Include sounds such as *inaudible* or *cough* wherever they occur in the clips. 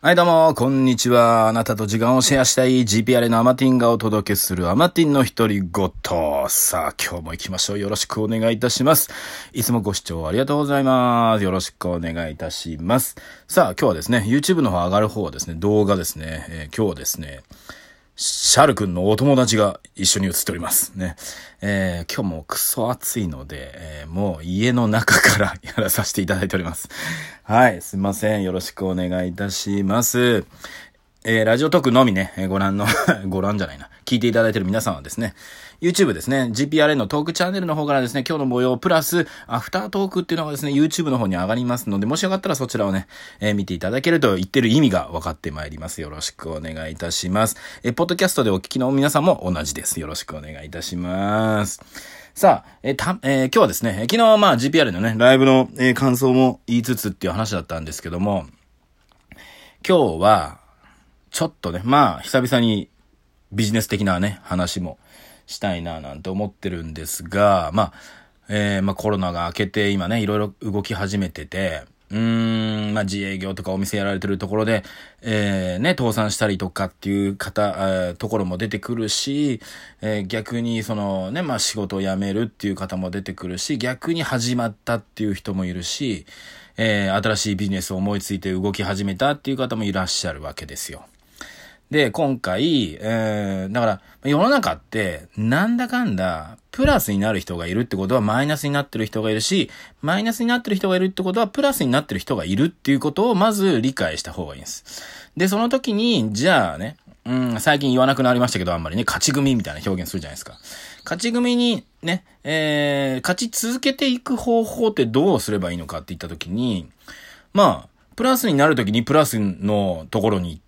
はいどうも、こんにちは。あなたと時間をシェアしたい GPR のアマティンがお届けするアマティンの一人ごと。さあ、今日も行きましょう。よろしくお願いいたします。いつもご視聴ありがとうございます。よろしくお願いいたします。さあ、今日はですね、YouTube の方上がる方はですね、動画ですね、えー、今日はですね、シャル君のお友達が一緒に写っております。ね。えー、今日もクソ暑いので、えー、もう家の中からやらさせていただいております。はい、すいません。よろしくお願いいたします。えー、ラジオトークのみね、ご覧の *laughs* ご覧じゃないな、聞いていただいている皆さんはですね、YouTube ですね、GPRN のトークチャンネルの方からですね、今日の模様、プラス、アフタートークっていうのがですね、YouTube の方に上がりますので、もしよかったらそちらをね、えー、見ていただけると言ってる意味が分かってまいります。よろしくお願いいたします。えー、ポッドキャストでお聞きの皆さんも同じです。よろしくお願いいたします。さあ、えー、た、えー、今日はですね、昨日はまあ GPR のね、ライブの、えー、感想も言いつつっていう話だったんですけども、今日は、ちょっとね、まあ、久々にビジネス的なね、話もしたいななんて思ってるんですが、まあ、えー、まあコロナが明けて今ね、いろいろ動き始めてて、うーん、まあ自営業とかお店やられてるところで、えー、ね、倒産したりとかっていう方、えー、ところも出てくるし、えー、逆にそのね、まあ仕事を辞めるっていう方も出てくるし、逆に始まったっていう人もいるし、えー、新しいビジネスを思いついて動き始めたっていう方もいらっしゃるわけですよ。で、今回、えー、だから、世の中って、なんだかんだ、プラスになる人がいるってことはマイナスになってる人がいるし、マイナスになってる人がいるってことはプラスになってる人がいるっていうことをまず理解した方がいいんです。で、その時に、じゃあね、うん、最近言わなくなりましたけど、あんまりね、勝ち組みたいな表現するじゃないですか。勝ち組にね、えー、勝ち続けていく方法ってどうすればいいのかって言った時に、まあ、プラスになる時にプラスのところに行って、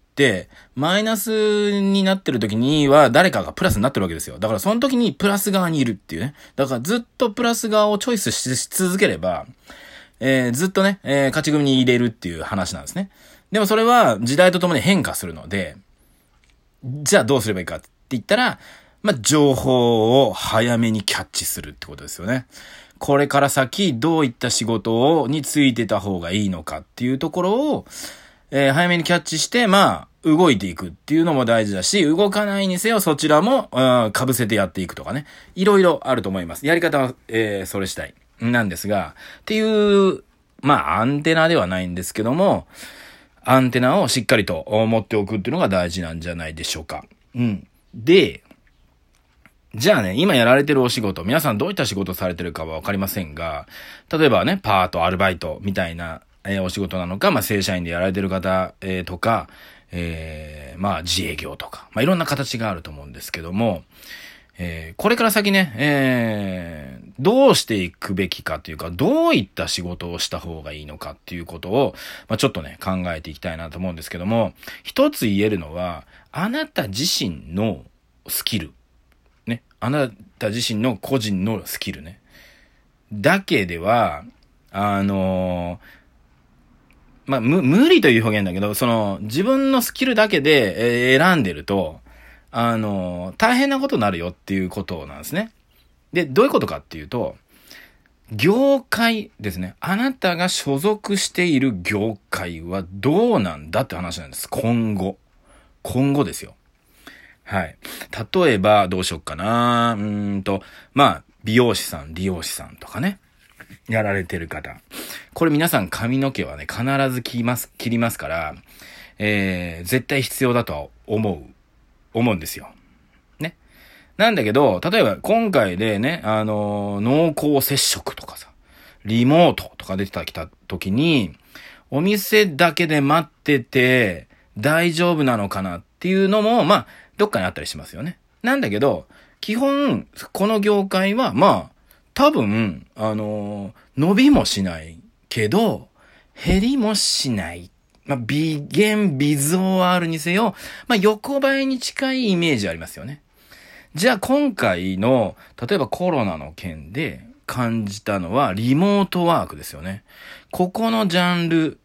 マイナスになってる時には誰かがプラスになってるわけですよ。だからその時にプラス側にいるっていうね。だからずっとプラス側をチョイスし続ければ、えー、ずっとね、えー、勝ち組に入れるっていう話なんですね。でもそれは時代とともに変化するので、じゃあどうすればいいかって言ったら、まあ、情報を早めにキャッチするってことですよね。これから先どういった仕事をについてた方がいいのかっていうところを、えー、早めにキャッチして、まあ、動いていくっていうのも大事だし、動かないにせよそちらも、かぶせてやっていくとかね。いろいろあると思います。やり方は、えー、それしたい。なんですが、っていう、まあ、アンテナではないんですけども、アンテナをしっかりと持っておくっていうのが大事なんじゃないでしょうか。うん。で、じゃあね、今やられてるお仕事、皆さんどういった仕事されてるかはわかりませんが、例えばね、パート、アルバイトみたいな、えー、お仕事なのか、まあ、正社員でやられてる方、えー、とか、えー、まあ、自営業とか、まあ、いろんな形があると思うんですけども、えー、これから先ね、えー、どうしていくべきかというか、どういった仕事をした方がいいのかっていうことを、まあ、ちょっとね、考えていきたいなと思うんですけども、一つ言えるのは、あなた自身のスキルねあなた自身の個人のスキルね。だけでは、あのまあ、無、無理という表現だけど、その、自分のスキルだけで、え、選んでると、あの大変なことになるよっていうことなんですね。で、どういうことかっていうと、業界ですね。あなたが所属している業界はどうなんだって話なんです。今後。今後ですよ。はい。例えば、どうしよっかな。うんと、まあ、美容師さん、理容師さんとかね。やられてる方。これ皆さん髪の毛はね、必ず切ります、切りますから、えー、絶対必要だとは思う、思うんですよ。ね。なんだけど、例えば今回でね、あのー、濃厚接触とかさ、リモートとか出てきた時に、お店だけで待ってて大丈夫なのかなっていうのも、まあ、どっかにあったりしますよね。なんだけど、基本、この業界は、まあ、多分、あの伸びもしないけど、減りもしない。まあ、微減、微増はあるにせよ、まあ、横ばいに近いイメージありますよね。じゃあ今回の、例えばコロナの件で感じたのは、リモートワークですよね。ここのジャンルっ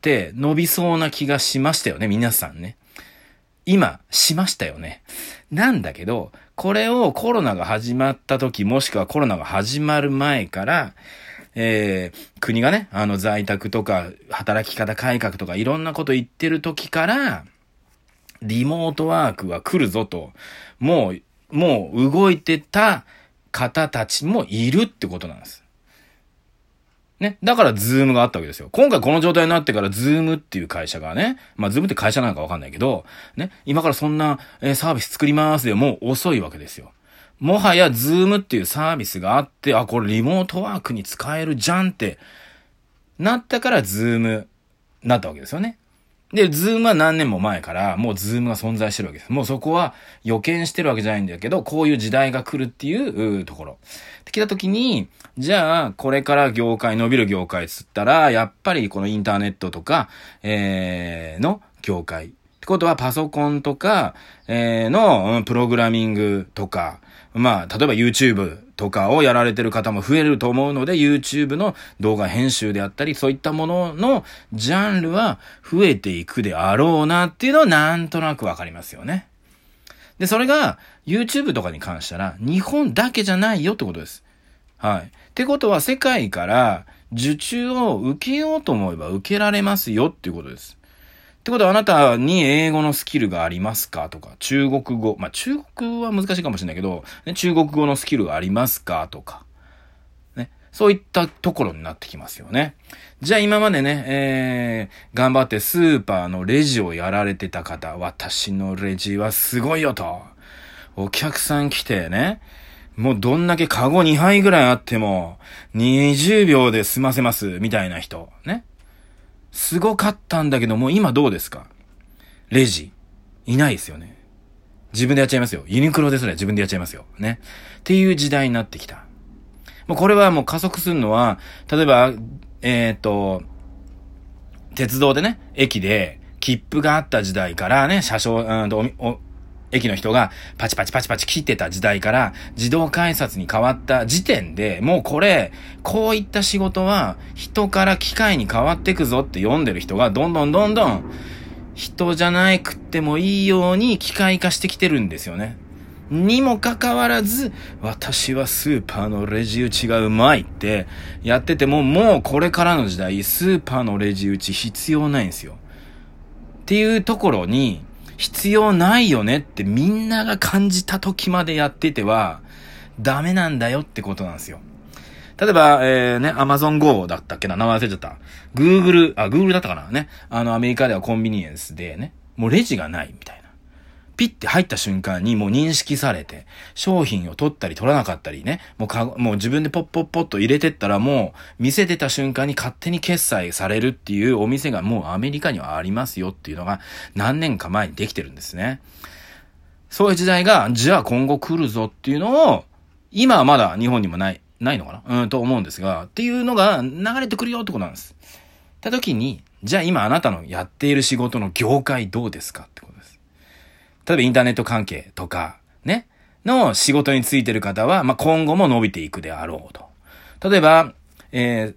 て伸びそうな気がしましたよね、皆さんね。今しましたよね。なんだけど、これをコロナが始まった時、もしくはコロナが始まる前から、えー、国がね、あの在宅とか働き方改革とかいろんなこと言ってる時から、リモートワークは来るぞと、もう、もう動いてた方たちもいるってことなんです。ね。だから、 Zoom があったわけですよ。今回この状態になってから、 Zoom っていう会社がね、まあ、 Zoom って会社なのかわかんないけど、ね。今からそんな、えー、サービス作りますでもう遅いわけですよ。もはや、 Zoom っていうサービスがあって、あ、これリモートワークに使えるじゃんって、なったから、 Zoom、なったわけですよね。で、 Zoom は何年も前から、もう Zoom が存在してるわけです。もうそこは予見してるわけじゃないんだけど、こういう時代が来るっていうところ。で、来た時に、じゃあ、これから業界、伸びる業界っつったら、やっぱりこのインターネットとか、えー、の業界。ってことは、パソコンとか、えー、の、プログラミングとか、まあ、例えば YouTube とかをやられてる方も増えると思うので、YouTube の動画編集であったり、そういったもののジャンルは増えていくであろうなっていうのはなんとなくわかりますよね。で、それが YouTube とかに関したら日本だけじゃないよってことです。はい。ってことは世界から受注を受けようと思えば受けられますよっていうことです。ってことはあなたに英語のスキルがありますか？とか、中国語。まあ、中国は難しいかもしれないけど、ね、中国語のスキルがありますか？とか。ね。そういったところになってきますよね。じゃあ今までね、えー、頑張ってスーパーのレジをやられてた方、私のレジはすごいよと。お客さん来てね、もうどんだけカゴ2杯ぐらいあっても、20秒で済ませます、みたいな人。ね。すごかったんだけども、今どうですか？レジ。いないですよね。自分でやっちゃいますよ。ユニクロですら自分でやっちゃいますよ。ね。っていう時代になってきた。もうこれはもう加速するのは、例えば、えっ、ー、と、鉄道でね、駅で切符があった時代からね、車掌、うんお駅の人がパチパチパチパチ切ってた時代から自動改札に変わった時点でもうこれ、こういった仕事は人から機械に変わってくぞって読んでる人がどんどんどんどん人じゃなくってもいいように機械化してきてるんですよね。にもかかわらず、私はスーパーのレジ打ちがうまいってやってても、もうこれからの時代、スーパーのレジ打ち必要ないんですよ。っていうところに、必要ないよねってみんなが感じた時までやってては、ダメなんだよってことなんですよ。例えば、えー、ね、アマゾン Go だったっけな名前忘れちゃった。Google、あ、Google だったかなね。あの、アメリカではコンビニエンスでね、もうレジがないみたいな。ピッて入った瞬間にもう認識されて、商品を取ったり取らなかったりね、もうか、もう自分でポッポッポッと入れてったらもう、店出た瞬間に勝手に決済されるっていうお店がもうアメリカにはありますよっていうのが何年か前にできてるんですね。そういう時代が、じゃあ今後来るぞっていうのを、今はまだ日本にもない、ないのかな？うんと思うんですが、っていうのが流れてくるよってことなんです。た時に、じゃあ今あなたのやっている仕事の業界どうですかってこと例えばインターネット関係とか、ね、の仕事についてる方は、まあ、今後も伸びていくであろうと。例えば、え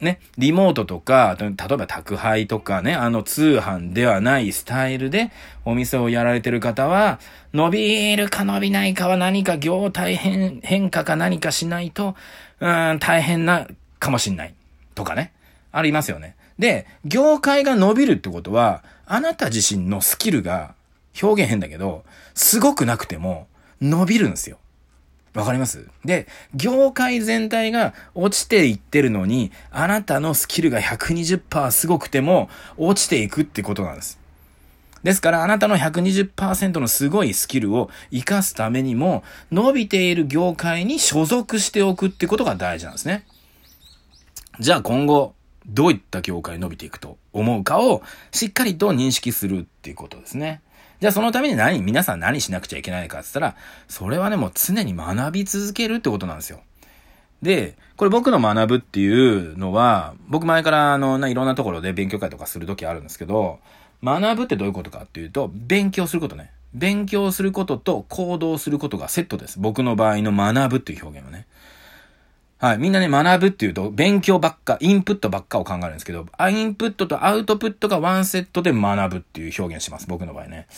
ー、ね、リモートとか、例えば宅配とかね、あの通販ではないスタイルでお店をやられてる方は、伸びるか伸びないかは何か業態変変化か何かしないと、うん、大変なかもしんない。とかね。ありますよね。で、業界が伸びるってことは、あなた自身のスキルが表現変だけど、すごくなくても伸びるんですよ。わかります？で、業界全体が落ちていってるのに、あなたのスキルが120%すごくても落ちていくってことなんです。ですから、あなたの120%のすごいスキルを活かすためにも、伸びている業界に所属しておくってことが大事なんですね。じゃあ今後、どういった業界伸びていくと思うかをしっかりと認識するっていうことですね。じゃあそのために何、皆さん何しなくちゃいけないかって言ったら、それはね、もう常に学び続けるってことなんですよ。で、これ僕の学ぶっていうのは、僕前からあの、いろんなところで勉強会とかするときあるんですけど、学ぶってどういうことかっていうと、勉強することね。勉強することと行動することがセットです。僕の場合の学ぶっていう表現はね。はい。みんなね、学ぶっていうと、勉強ばっか、インプットばっかを考えるんですけど、インプットとアウトプットがワンセットで学ぶっていう表現します。僕の場合ね。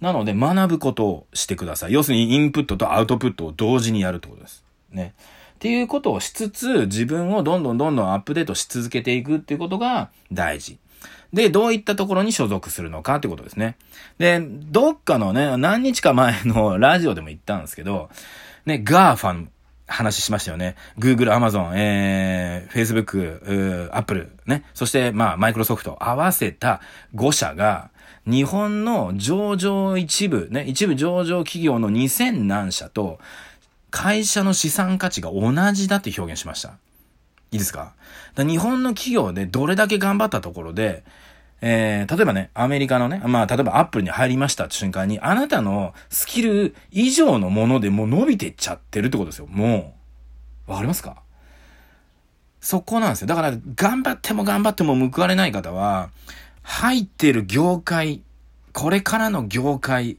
なので、学ぶことをしてください。要するに、インプットとアウトプットを同時にやるってことです。ね。っていうことをしつつ、自分をどんどんどんどんアップデートし続けていくっていうことが大事。で、どういったところに所属するのかってことですね。で、どっかのね、何日か前のラジオでも言ったんですけど、ね、ガーファン話しましたよね。Google、Amazon、えー、Facebook、Apple、ね。そして、まあ、マイクロソフト合わせた5社が、日本の上場一部、ね、一部上場企業の2000何社と、会社の資産価値が同じだって表現しました。いいですか？日本の企業でどれだけ頑張ったところで、えー、例えばね、アメリカのね、まあ、例えばアップルに入りましたって瞬間に、あなたのスキル以上のものでもう伸びてっちゃってるってことですよ。もう。わかりますか？そこなんですよ。だから、頑張っても頑張っても報われない方は、入ってる業界、これからの業界、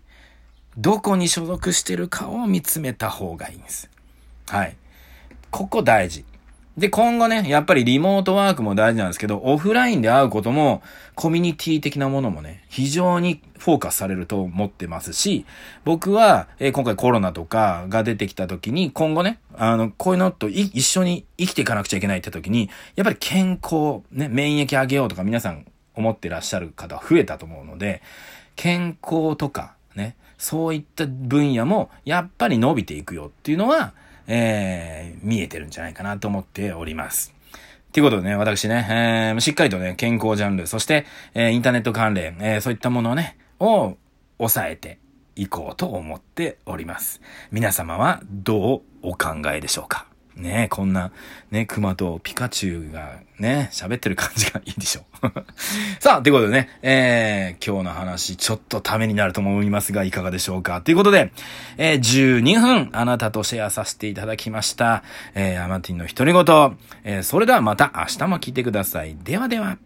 どこに所属してるかを見つめた方がいいんです。はい。ここ大事。で、今後ね、やっぱりリモートワークも大事なんですけど、オフラインで会うことも、コミュニティ的なものもね、非常にフォーカスされると思ってますし、僕は、えー、今回コロナとかが出てきた時に、今後ね、あの、こういうのと一緒に生きていかなくちゃいけないって時に、やっぱり健康、ね、免疫上げようとか皆さん思ってらっしゃる方増えたと思うので、健康とか、ね、そういった分野も、やっぱり伸びていくよっていうのは、えー、見えてるんじゃないかなと思っております。ということでね、私ね、えー、しっかりとね、健康ジャンル、そして、えー、インターネット関連、えー、そういったものをね、を抑えていこうと思っております。皆様はどうお考えでしょうか？ねえこんな、ね、熊とピカチュウがね、喋ってる感じがいいでしょ。*laughs* さあ、ということでね、えー、今日の話、ちょっとためになると思いますが、いかがでしょうかということで、えー、12分、あなたとシェアさせていただきました。えー、アマティンの独り言。えー、それではまた明日も聞いてください。ではでは。